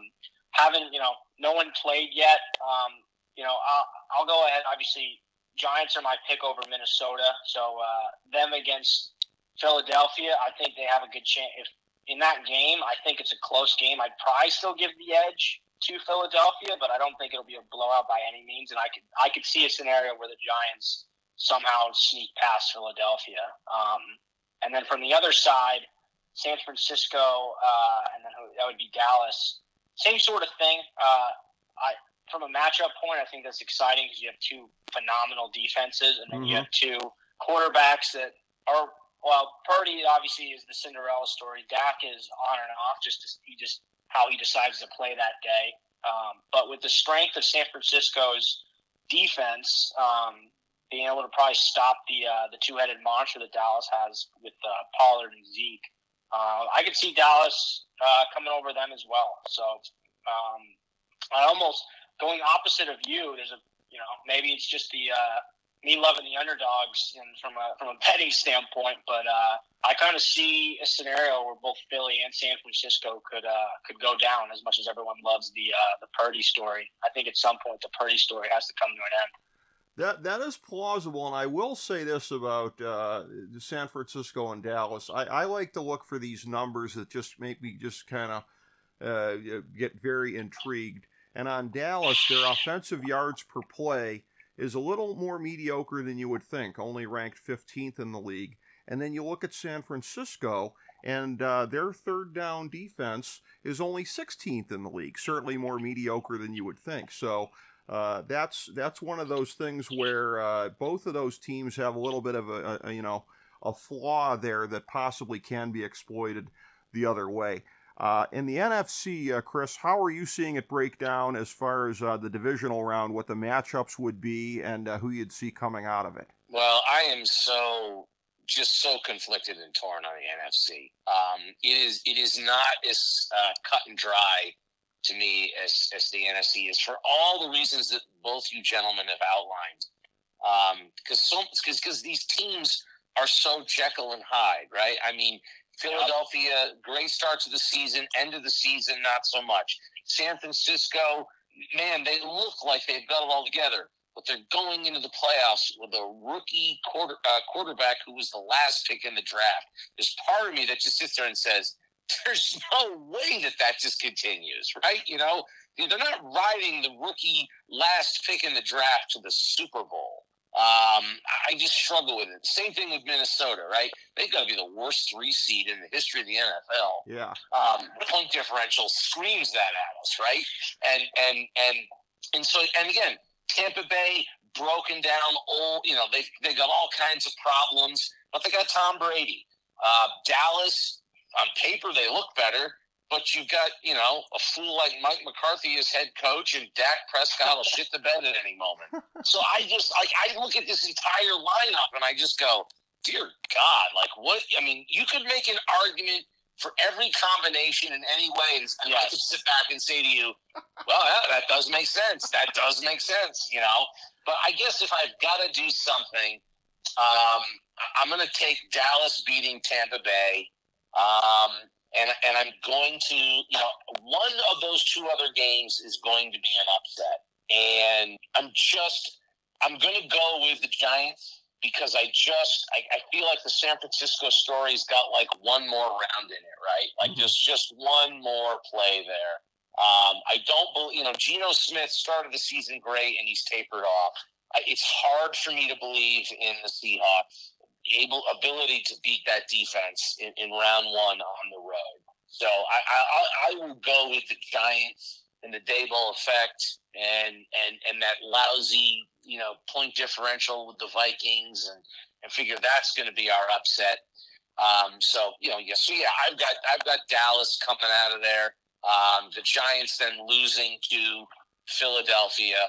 haven't, you know, no one played yet. Um, you know, I'll, I'll go ahead. Obviously, Giants are my pick over Minnesota. So uh, them against Philadelphia, I think they have a good chance. If in that game, I think it's a close game. I'd probably still give the edge to Philadelphia, but I don't think it'll be a blowout by any means. And I could I could see a scenario where the Giants somehow sneak past Philadelphia. Um, and then from the other side, San Francisco, uh, and then that would be Dallas. Same sort of thing. Uh, I from a matchup point, I think that's exciting because you have two phenomenal defenses, and then mm-hmm. you have two quarterbacks that are well. Purdy obviously is the Cinderella story. Dak is on and off, just to, he just how he decides to play that day. Um, but with the strength of San Francisco's defense, um, being able to probably stop the uh, the two headed monster that Dallas has with uh, Pollard and Zeke, uh, I could see Dallas uh, coming over them as well. So um, I almost going opposite of you, there's a you know maybe it's just the uh, me loving the underdogs and from a from a [laughs] betting standpoint, but uh, I kind of see a scenario where both Philly and San Francisco could uh, could go down. As much as everyone loves the uh, the Purdy story, I think at some point the Purdy story has to come to an end. That that is plausible, and I will say this about uh, San Francisco and Dallas. I, I like to look for these numbers that just make me just kind of uh, get very intrigued. And on Dallas, their offensive yards per play is a little more mediocre than you would think, only ranked 15th in the league. And then you look at San Francisco, and uh, their third down defense is only 16th in the league, certainly more mediocre than you would think. So uh, that's that's one of those things where uh, both of those teams have a little bit of a, a, you know a flaw there that possibly can be exploited the other way. Uh, in the NFC, uh, Chris, how are you seeing it break down as far as uh, the divisional round, what the matchups would be, and uh, who you'd see coming out of it? Well, I am so just so conflicted and torn on the NFC. Um, it is it is not as uh, cut and dry to me as, as the NFC is for all the reasons that both you gentlemen have outlined. Um, because so because these teams are so Jekyll and Hyde, right? I mean, Philadelphia, great start to the season. End of the season, not so much. San Francisco, man, they look like they've got it all together, but they're going into the playoffs with a rookie quarter, uh, quarterback who was the last pick in the draft. There's part of me that just sits there and says, there's no way that that just continues, right? You know, they're not riding the rookie last pick in the draft to the Super Bowl. Um, I just struggle with it. Same thing with Minnesota, right? They've got to be the worst three seed in the history of the NFL. Yeah. Um, point differential screams that at us, right? And and and and so and again, Tampa Bay broken down, old. You know, they they got all kinds of problems, but they got Tom Brady. Uh, Dallas, on paper, they look better but you've got, you know, a fool like Mike McCarthy as head coach, and Dak Prescott will shit the bed at any moment. So I just, like, I look at this entire lineup and I just go, dear God, like, what? I mean, you could make an argument for every combination in any way, and yes. I could sit back and say to you, well, yeah, that does make sense. That does make sense, you know. But I guess if I've got to do something, um, I'm going to take Dallas beating Tampa Bay. Um, and and I'm going to, you know, one of those two other games is going to be an upset, and I'm just, I'm going to go with the Giants because I just, I, I feel like the San Francisco story's got like one more round in it, right? Like mm-hmm. just just one more play there. Um, I don't believe, you know, Geno Smith started the season great and he's tapered off. It's hard for me to believe in the Seahawks able ability to beat that defense in, in round one on the road. So I, I I will go with the Giants and the Daboll effect and and and that lousy you know point differential with the Vikings and and figure that's going to be our upset. Um, so you know, yeah, so yeah, I've got I've got Dallas coming out of there. Um, the Giants then losing to Philadelphia,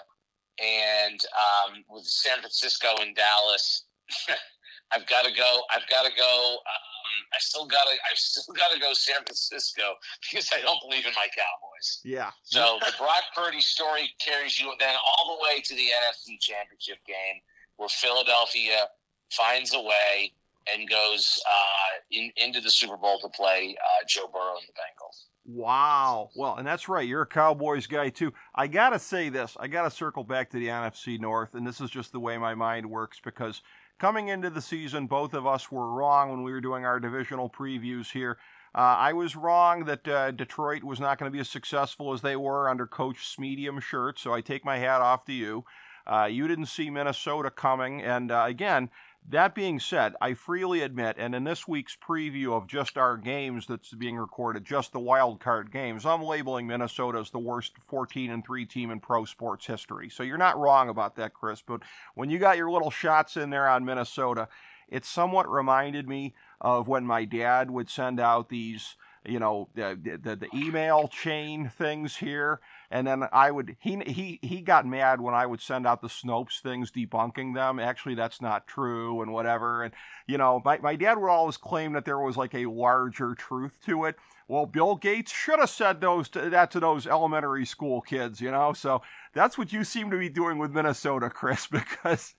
and um, with San Francisco and Dallas. [laughs] I've got to go. I've got to go. Um, I still got to. I've still got to go San Francisco [laughs] because I don't believe in my Cowboys. Yeah. So the Brock Purdy story carries you then all the way to the NFC Championship game, where Philadelphia finds a way and goes uh, in, into the Super Bowl to play uh, Joe Burrow and the Bengals. Wow. Well, and that's right. You're a Cowboys guy too. I got to say this. I got to circle back to the NFC North, and this is just the way my mind works because coming into the season, both of us were wrong when we were doing our divisional previews here. Uh, I was wrong that uh, Detroit was not going to be as successful as they were under Coach Smedium shirt, so I take my hat off to you. Uh, you didn't see Minnesota coming, and uh, again, that being said, I freely admit, and in this week's preview of just our games that's being recorded, just the wild card games, I'm labeling Minnesota as the worst 14 and 3 team in pro sports history. So you're not wrong about that, Chris. But when you got your little shots in there on Minnesota, it somewhat reminded me of when my dad would send out these you know the, the, the email chain things here and then I would he he he got mad when I would send out the Snopes things debunking them. Actually, that's not true and whatever. And you know, my my dad would always claim that there was like a larger truth to it. Well, Bill Gates should have said those to, that to those elementary school kids, you know. So that's what you seem to be doing with Minnesota, Chris, [laughs] because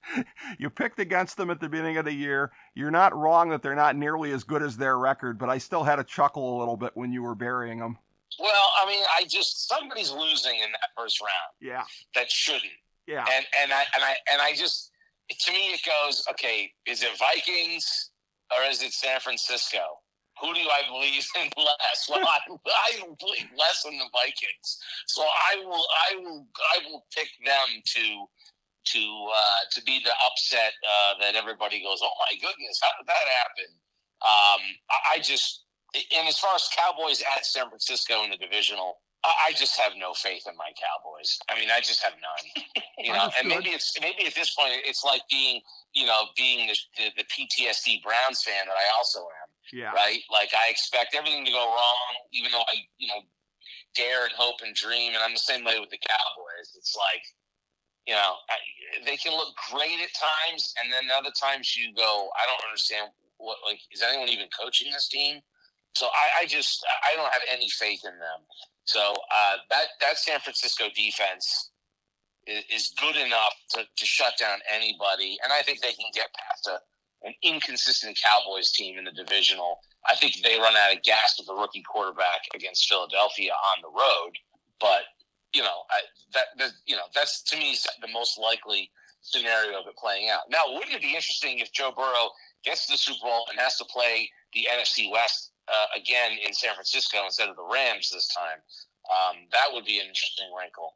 you picked against them at the beginning of the year. You're not wrong that they're not nearly as good as their record, but I still had to chuckle a little bit when you were burying them. Well, I mean, I just somebody's losing in that first round. Yeah. That shouldn't. Yeah. And and I and I and I just to me it goes okay. Is it Vikings or is it San Francisco? Who do I believe in [laughs] less? Well, I, I believe less in the Vikings, so I will I will I will pick them to to uh, to be the upset uh, that everybody goes. Oh my goodness, how did that happen? Um, I, I just and as far as Cowboys at San Francisco in the divisional, I just have no faith in my Cowboys. I mean, I just have none. [laughs] You know, and maybe it's maybe at this point it's like being you know being the, the, the PTSD Browns fan that I also am. Yeah. Right. Like I expect everything to go wrong, even though I you know dare and hope and dream, and I'm the same way with the Cowboys. It's like you know I, they can look great at times, and then other times you go, I don't understand what like is anyone even coaching this team? So I, I just I don't have any faith in them. So uh, that that San Francisco defense is, is good enough to, to shut down anybody, and I think they can get past a, an inconsistent Cowboys team in the divisional. I think they run out of gas with the rookie quarterback against Philadelphia on the road, but you know I, that, that you know that's to me the most likely scenario of it playing out. Now, wouldn't it be interesting if Joe Burrow gets to the Super Bowl and has to play the NFC West uh, again in San Francisco instead of the Rams this time. Um, that would be an interesting wrinkle.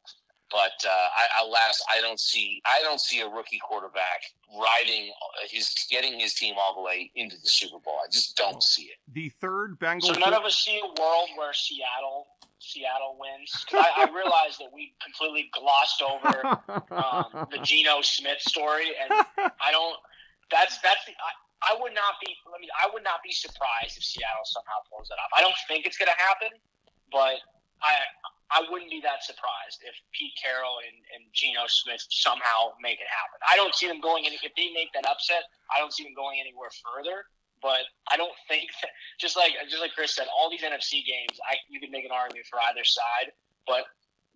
But uh, I, alas, I don't see I don't see a rookie quarterback riding his getting his team all the way into the Super Bowl. I just don't see it. The third Bengals. So none of us see a world where Seattle Seattle wins. I, I realize that we completely glossed over [laughs] um, the Geno Smith story, and I don't. That's that's the. I, I would not be. Let me. I would not be surprised if Seattle somehow pulls it off. I don't think it's going to happen, but I I wouldn't be that surprised if Pete Carroll and, and Geno Smith somehow make it happen. I don't see them going any. If they make that upset, I don't see them going anywhere further. But I don't [laughs] think that, just like just like Chris said, all these NFC games, I you can make an argument for either side. But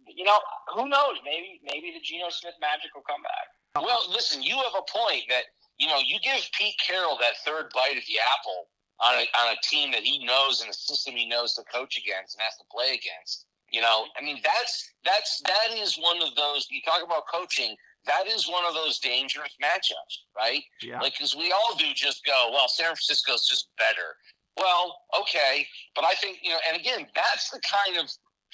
you know, who knows? Maybe maybe the Geno Smith magic will come back. Well, listen, you have a point that you know you give Pete Carroll that third bite at the apple on a, on a team that he knows and a system he knows to coach against and has to play against you know, I mean, that's that's that is one of those. You talk about coaching. That is one of those dangerous matchups, right? Yeah. Like, because we all do just go, well, San Francisco's just better. Well, okay, but I think you know, and again, that's the kind of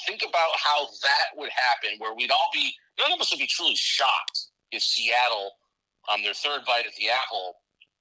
think about how that would happen, where we'd all be none of us would be truly shocked if Seattle, on their third bite at the apple,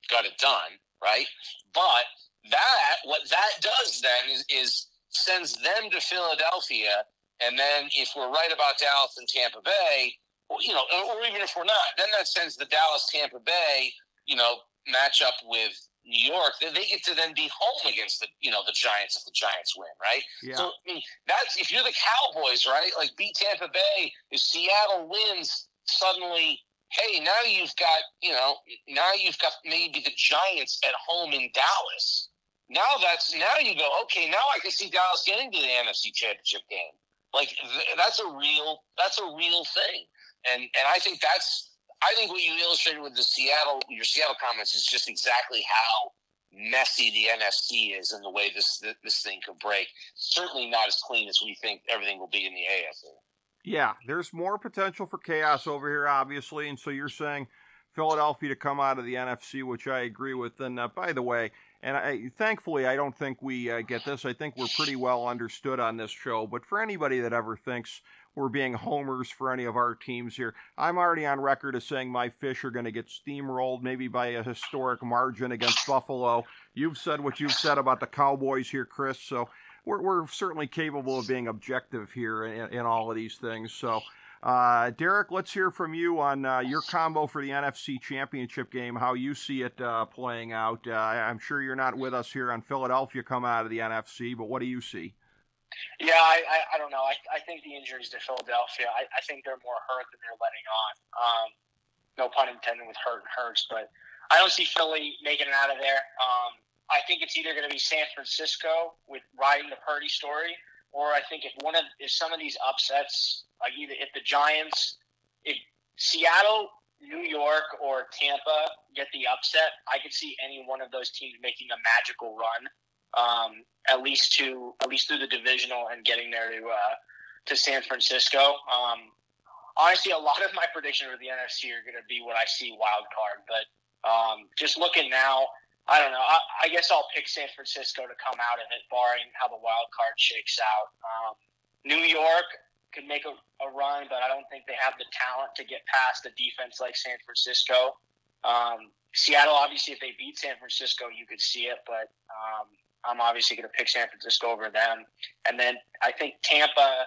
got it done, right? But that what that does then is is sends them to Philadelphia, and then if we're right about Dallas and Tampa Bay, you know, or even if we're not, then that sends the Dallas Tampa Bay, you know, match up with New York. Then They get to then be home against the, you know, the Giants if the Giants win, right? Yeah. So I mean, that's if you're the Cowboys, right? Like beat Tampa Bay. If Seattle wins, suddenly hey, now you've got, you know, now you've got maybe the Giants at home in Dallas now that's now you go okay. Now I can see Dallas getting to the NFC Championship game. Like th- that's a real that's a real thing, and and I think that's I think what you illustrated with the Seattle your Seattle comments is just exactly how messy the NFC is and the way this this thing could break. Certainly not as clean as we think everything will be in the AFC. Yeah, there's more potential for chaos over here, obviously, and so you're saying Philadelphia to come out of the NFC, which I agree with. And uh, by the way, and I, thankfully, I don't think we uh, get this. I think we're pretty well understood on this show. But for anybody that ever thinks we're being homers for any of our teams here, I'm already on record as saying my fish are going to get steamrolled, maybe by a historic margin against Buffalo. You've said what you've said about the Cowboys here, Chris. So we're, we're certainly capable of being objective here in, in all of these things. So uh, Derek, let's hear from you on uh, your combo for the NFC Championship game, how you see it uh, playing out. Uh, I'm sure you're not with us here on Philadelphia come out of the NFC, but what do you see? Yeah, I, I, I don't know. I, I think the injuries to Philadelphia, I, I think they're more hurt than they're letting on. Um, no pun intended with hurt and hurts, but I don't see Philly making it out of there. Um, I think it's either going to be San Francisco with riding the Purdy story, or I think if one of if some of these upsets like either if the Giants, if Seattle, New York, or Tampa get the upset, I could see any one of those teams making a magical run, um, at least to at least through the divisional and getting there to uh, to San Francisco. Um, honestly, a lot of my predictions for the NFC are going to be what I see wild card, but um, just looking now. I don't know. I, I, guess I'll pick San Francisco to come out of it, barring how the wild card shakes out. Um, New York, could make a, a run, but I don't think they have the talent to get past a defense like San Francisco. Um, Seattle, obviously, if they beat San Francisco, you could see it, but um, I'm obviously going to pick San Francisco over them. And then I think Tampa.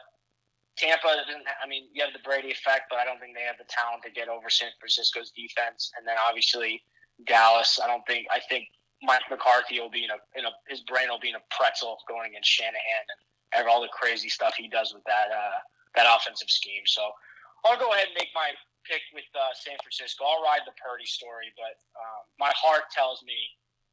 Tampa doesn't. I mean, you have the Brady effect, but I don't think they have the talent to get over San Francisco's defense. And then obviously Dallas. I don't think. I think Mike McCarthy will be in a, in a his brain will be in a pretzel going against Shanahan and all the crazy stuff he does with that uh, that offensive scheme. So I'll go ahead and make my pick with uh, San Francisco. I'll ride the Purdy story, but um, my heart tells me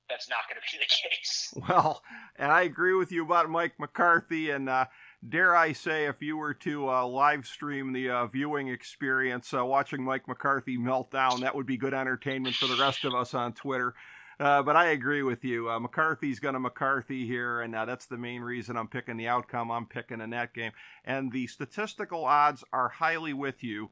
that's not going to be the [laughs] case. Well, and I agree with you about Mike McCarthy. And uh, dare I say, if you were to uh, live stream the uh, viewing experience, uh, watching Mike McCarthy melt down, that would be good entertainment for the rest of us on Twitter. Uh, but I agree with you. Uh, McCarthy's going to McCarthy here, and uh, that's the main reason I'm picking the outcome I'm picking in that game. And the statistical odds are highly with you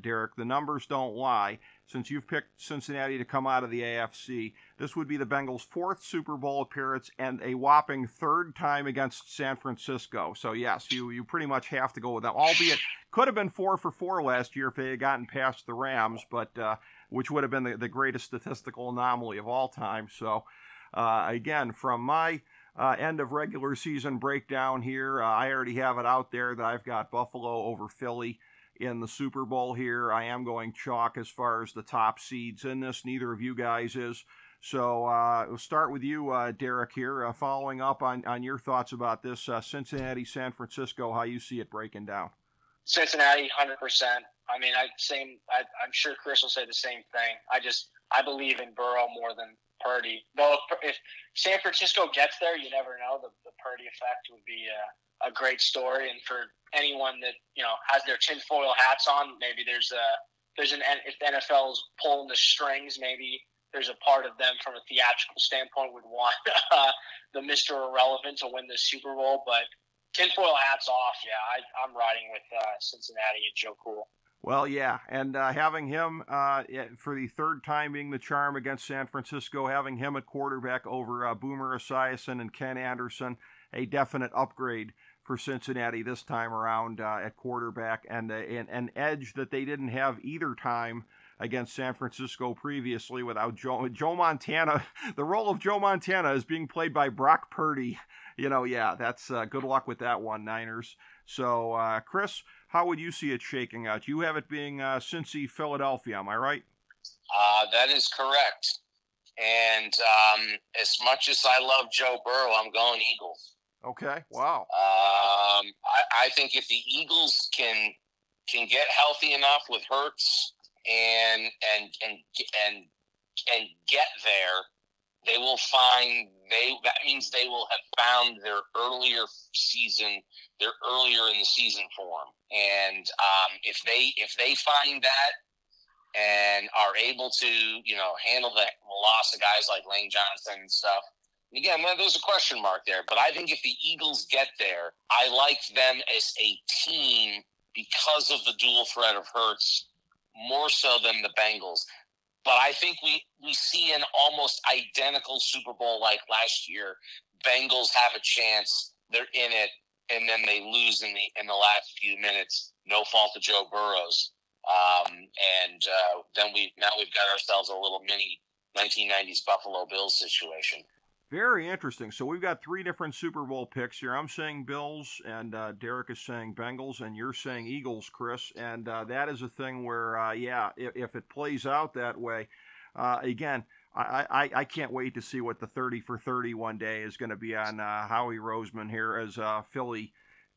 Derek. The numbers don't lie. Since you've picked Cincinnati to come out of the AFC, this would be the Bengals' fourth Super Bowl appearance and a whopping third time against San Francisco. So yes, you you pretty much have to go with them. Albeit could have been four for four last year if they had gotten past the Rams, but uh, which would have been the, the greatest statistical anomaly of all time. So uh, again, from my uh, end of regular season breakdown here. Uh, I already have it out there that I've got Buffalo over Philly in the Super Bowl here. I am going chalk as far as the top seeds in this. Neither of you guys is. So uh, we'll start with you, uh, Derek, here, uh, following up on, on your thoughts about this uh, Cincinnati, San Francisco, how you see it breaking down. Cincinnati, 100%. I mean, I same. I, I'm sure Chris will say the same thing. I just I believe in Burrow more than Purdy. Though if, if San Francisco gets there, you never know. The, the Purdy effect would be a, a great story, and for anyone that you know has their tinfoil hats on, maybe there's a there's an if the NFL is pulling the strings, maybe there's a part of them from a theatrical standpoint would want [laughs] uh, the Mister Irrelevant to win the Super Bowl, but tinfoil hats off. Yeah, I, I'm riding with uh, Cincinnati and Joe Cool. Well, yeah, and uh, having him uh, for the third time being the charm against San Francisco, having him at quarterback over uh, Boomer Esiason and Ken Anderson, a definite upgrade for Cincinnati this time around uh, at quarterback, and an, an edge that they didn't have either time against San Francisco previously without Joe, Joe Montana. [laughs] The role of Joe Montana is being played by Brock Purdy. You know, yeah, that's uh, good luck with that one, Niners. So, uh, Chris, how would you see it shaking out? You have it being uh, Cincy, Philadelphia. Am I right? Uh, that is correct. And um, as much as I love Joe Burrow, I'm going Eagles. Okay. Wow. Um, I, I think if the Eagles can can get healthy enough with Hurts and and and and and get there, they will find they that means they will have found their earlier season, their earlier in the season form. And um, if they if they find that and are able to you know handle the loss of guys like Lane Johnson and stuff. And again, there's a question mark there, but I think if the Eagles get there, I like them as a team because of the dual threat of Hurts more so than the Bengals. But I think we, we see an almost identical Super Bowl like last year. Bengals have a chance. They're in it, and then they lose in the in the last few minutes. No fault of Joe Burrow's. Um, and uh, then we now we've got ourselves a little mini 1990s Buffalo Bills situation. Very interesting. So we've got three different Super Bowl picks here. I'm saying Bills, and uh, Derek is saying Bengals, and you're saying Eagles, Chris. And uh, that is a thing where, uh, yeah, if, if, it plays out that way, uh, again, I, I, I, can't wait to see what the 30 for 30 one day is going to be on uh, Howie Roseman here as uh, Philly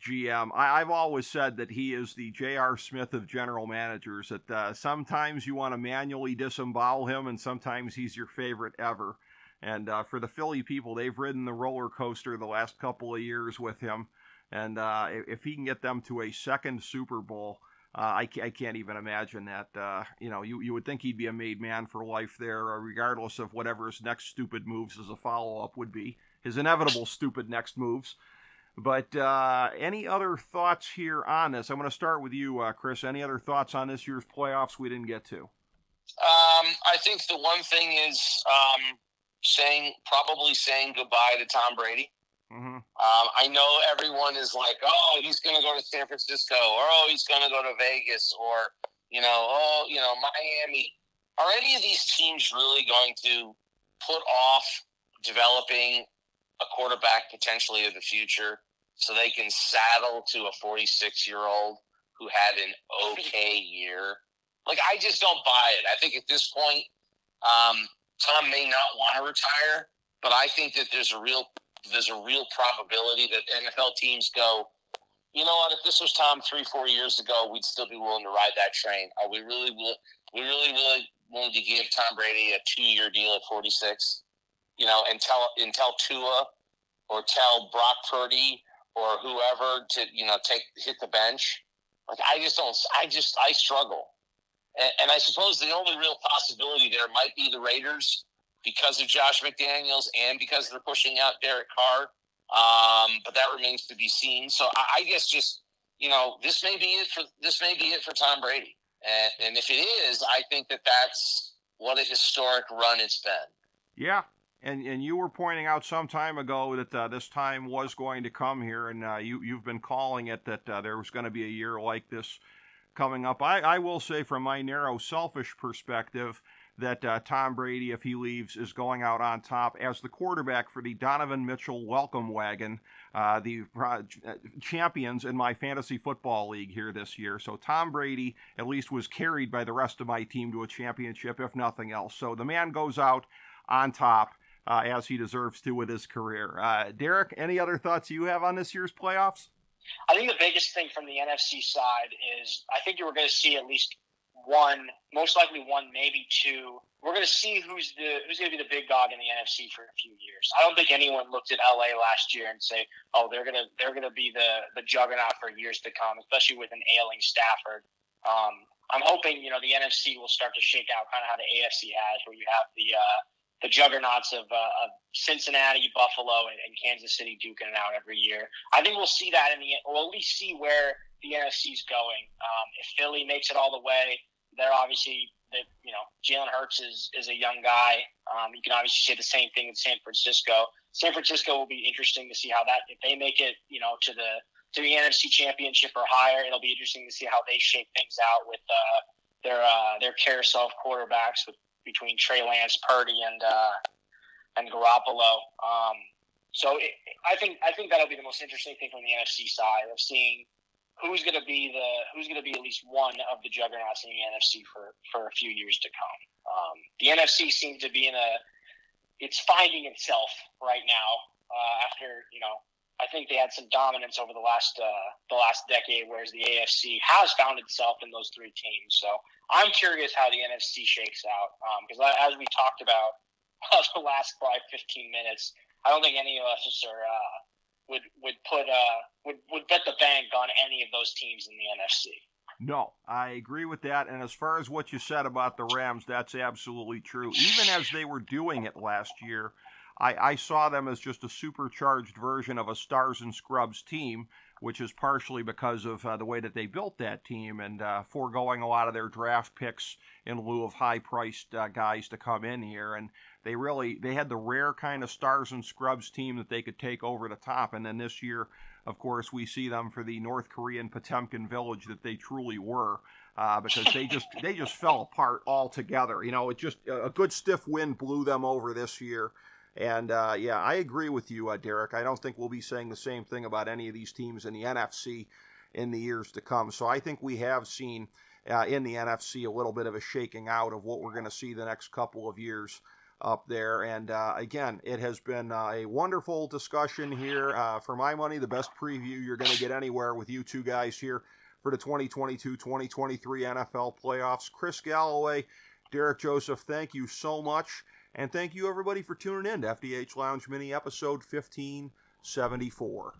GM. I, have always said that he is the J.R. Smith of general managers, that sometimes you want to manually disembowel him, and sometimes he's your favorite ever. And uh, for the Philly people, they've ridden the roller coaster the last couple of years with him. And uh, if he can get them to a second Super Bowl, uh, I, I, can't even imagine that. Uh, you know, you, you would think he'd be a made man for life there, uh, regardless of whatever his next stupid moves as a follow up would be. His inevitable stupid next moves. But uh, any other thoughts here on this? I'm going to start with you, Chris. Any other thoughts on this year's playoffs we didn't get to? Um, I think the one thing is um, saying probably saying goodbye to Tom Brady. Mm-hmm. Um, I know everyone is like, oh, he's going to go to San Francisco, or oh, he's going to go to Vegas, or you know, oh, you know, Miami. Are any of these teams really going to put off developing a quarterback potentially of the future so they can saddle to a 46 year old who had an okay year? Like, I just don't buy it. I think at this point, um, Tom may not want to retire, but I think that there's a real there's a real probability that NFL teams go, you know what? If this was Tom three four years ago, we'd still be willing to ride that train. Are we really we really really willing to give Tom Brady a two year deal at 46? You know, and tell and tell Tua or tell Brock Purdy or whoever to you know take hit the bench. Like I just don't. I just I struggle. And, I suppose the only real possibility there might be the Raiders because of Josh McDaniels and because they're pushing out Derek Carr. Um, but that remains to be seen. So I, I, guess just you know this may be it for this may be it for Tom Brady. And, and if it is, I think that that's what a historic run it's been. Yeah, and and you were pointing out some time ago that uh, this time was going to come here, and uh, you you've been calling it that uh, there was going to be a year like this coming up. I, I will say, from my narrow, selfish perspective, that uh, Tom Brady, if he leaves, is going out on top as the quarterback for the Donovan Mitchell welcome wagon, uh, the uh, champions in my fantasy football league here this year. So Tom Brady at least was carried by the rest of my team to a championship, if nothing else. So the man goes out on top. Uh, as he deserves to with his career. Uh, Derek, any other thoughts you have on this year's playoffs? I think the biggest thing from the NFC side is I think you were going to see at least one, most likely one, maybe two. We're going to see who's the who's going to be the big dog in the NFC for a few years. I don't think anyone looked at LA last year and say, "Oh, they're going to they're going to be the the juggernaut for years to come," especially with an ailing Stafford. Um, I'm hoping you know the NFC will start to shake out kind of how the AFC has, where you have the uh, the juggernauts of, uh, of Cincinnati, Buffalo, and, and, Kansas City duking it out every year. I think we'll see that in the we'll at least see where the NFC is going. Um, if Philly makes it all the way, they're obviously that you know Jalen Hurts is is a young guy. Um, you can obviously say the same thing in San Francisco. San Francisco will be interesting to see how that if they make it you know to the to the NFC Championship or higher. It'll be interesting to see how they shape things out with uh, their uh, their carousel of quarterbacks with between Trey Lance, Purdy, and uh, and Garoppolo. Um, so it, I think I think that'll be the most interesting thing from the NFC side of seeing who's going to be the who's going to be at least one of the juggernauts in the NFC for for a few years to come. Um, the NFC seems to be in a it's finding itself right now uh, after you know I think they had some dominance over the last uh, the last decade, whereas the AFC has found itself in those three teams. So I'm curious how the NFC shakes out because um, as we talked about [laughs] the last five, 15 minutes, I don't think any of us are uh, would would put uh, would would bet the bank on any of those teams in the NFC. No, I agree with that. And as far as what you said about the Rams, that's absolutely true. Even as they were doing it last year, I, I saw them as just a supercharged version of a Stars and Scrubs team which is partially because of uh, the way that they built that team and uh, foregoing a lot of their draft picks in lieu of high-priced uh, guys to come in here. And they really they had the rare kind of stars and scrubs team that they could take over the top. And then this year, of course, we see them for the North Korean Potemkin village that they truly were. Uh, because they just they just fell apart altogether. You know, it just a good stiff wind blew them over this year. And uh, yeah, I agree with you, uh, Derek. I don't think we'll be saying the same thing about any of these teams in the NFC in the years to come. So I think we have seen uh, in the NFC a little bit of a shaking out of what we're going to see the next couple of years up there. And uh, again, it has been uh, a wonderful discussion here. Uh, for my money, the best preview you're going to get anywhere with you two guys here for the 2022 2023 NFL playoffs. Chris Galloway, Derek Joseph, thank you so much. And thank you, everybody, for tuning in to FDH Lounge Mini episode 1574.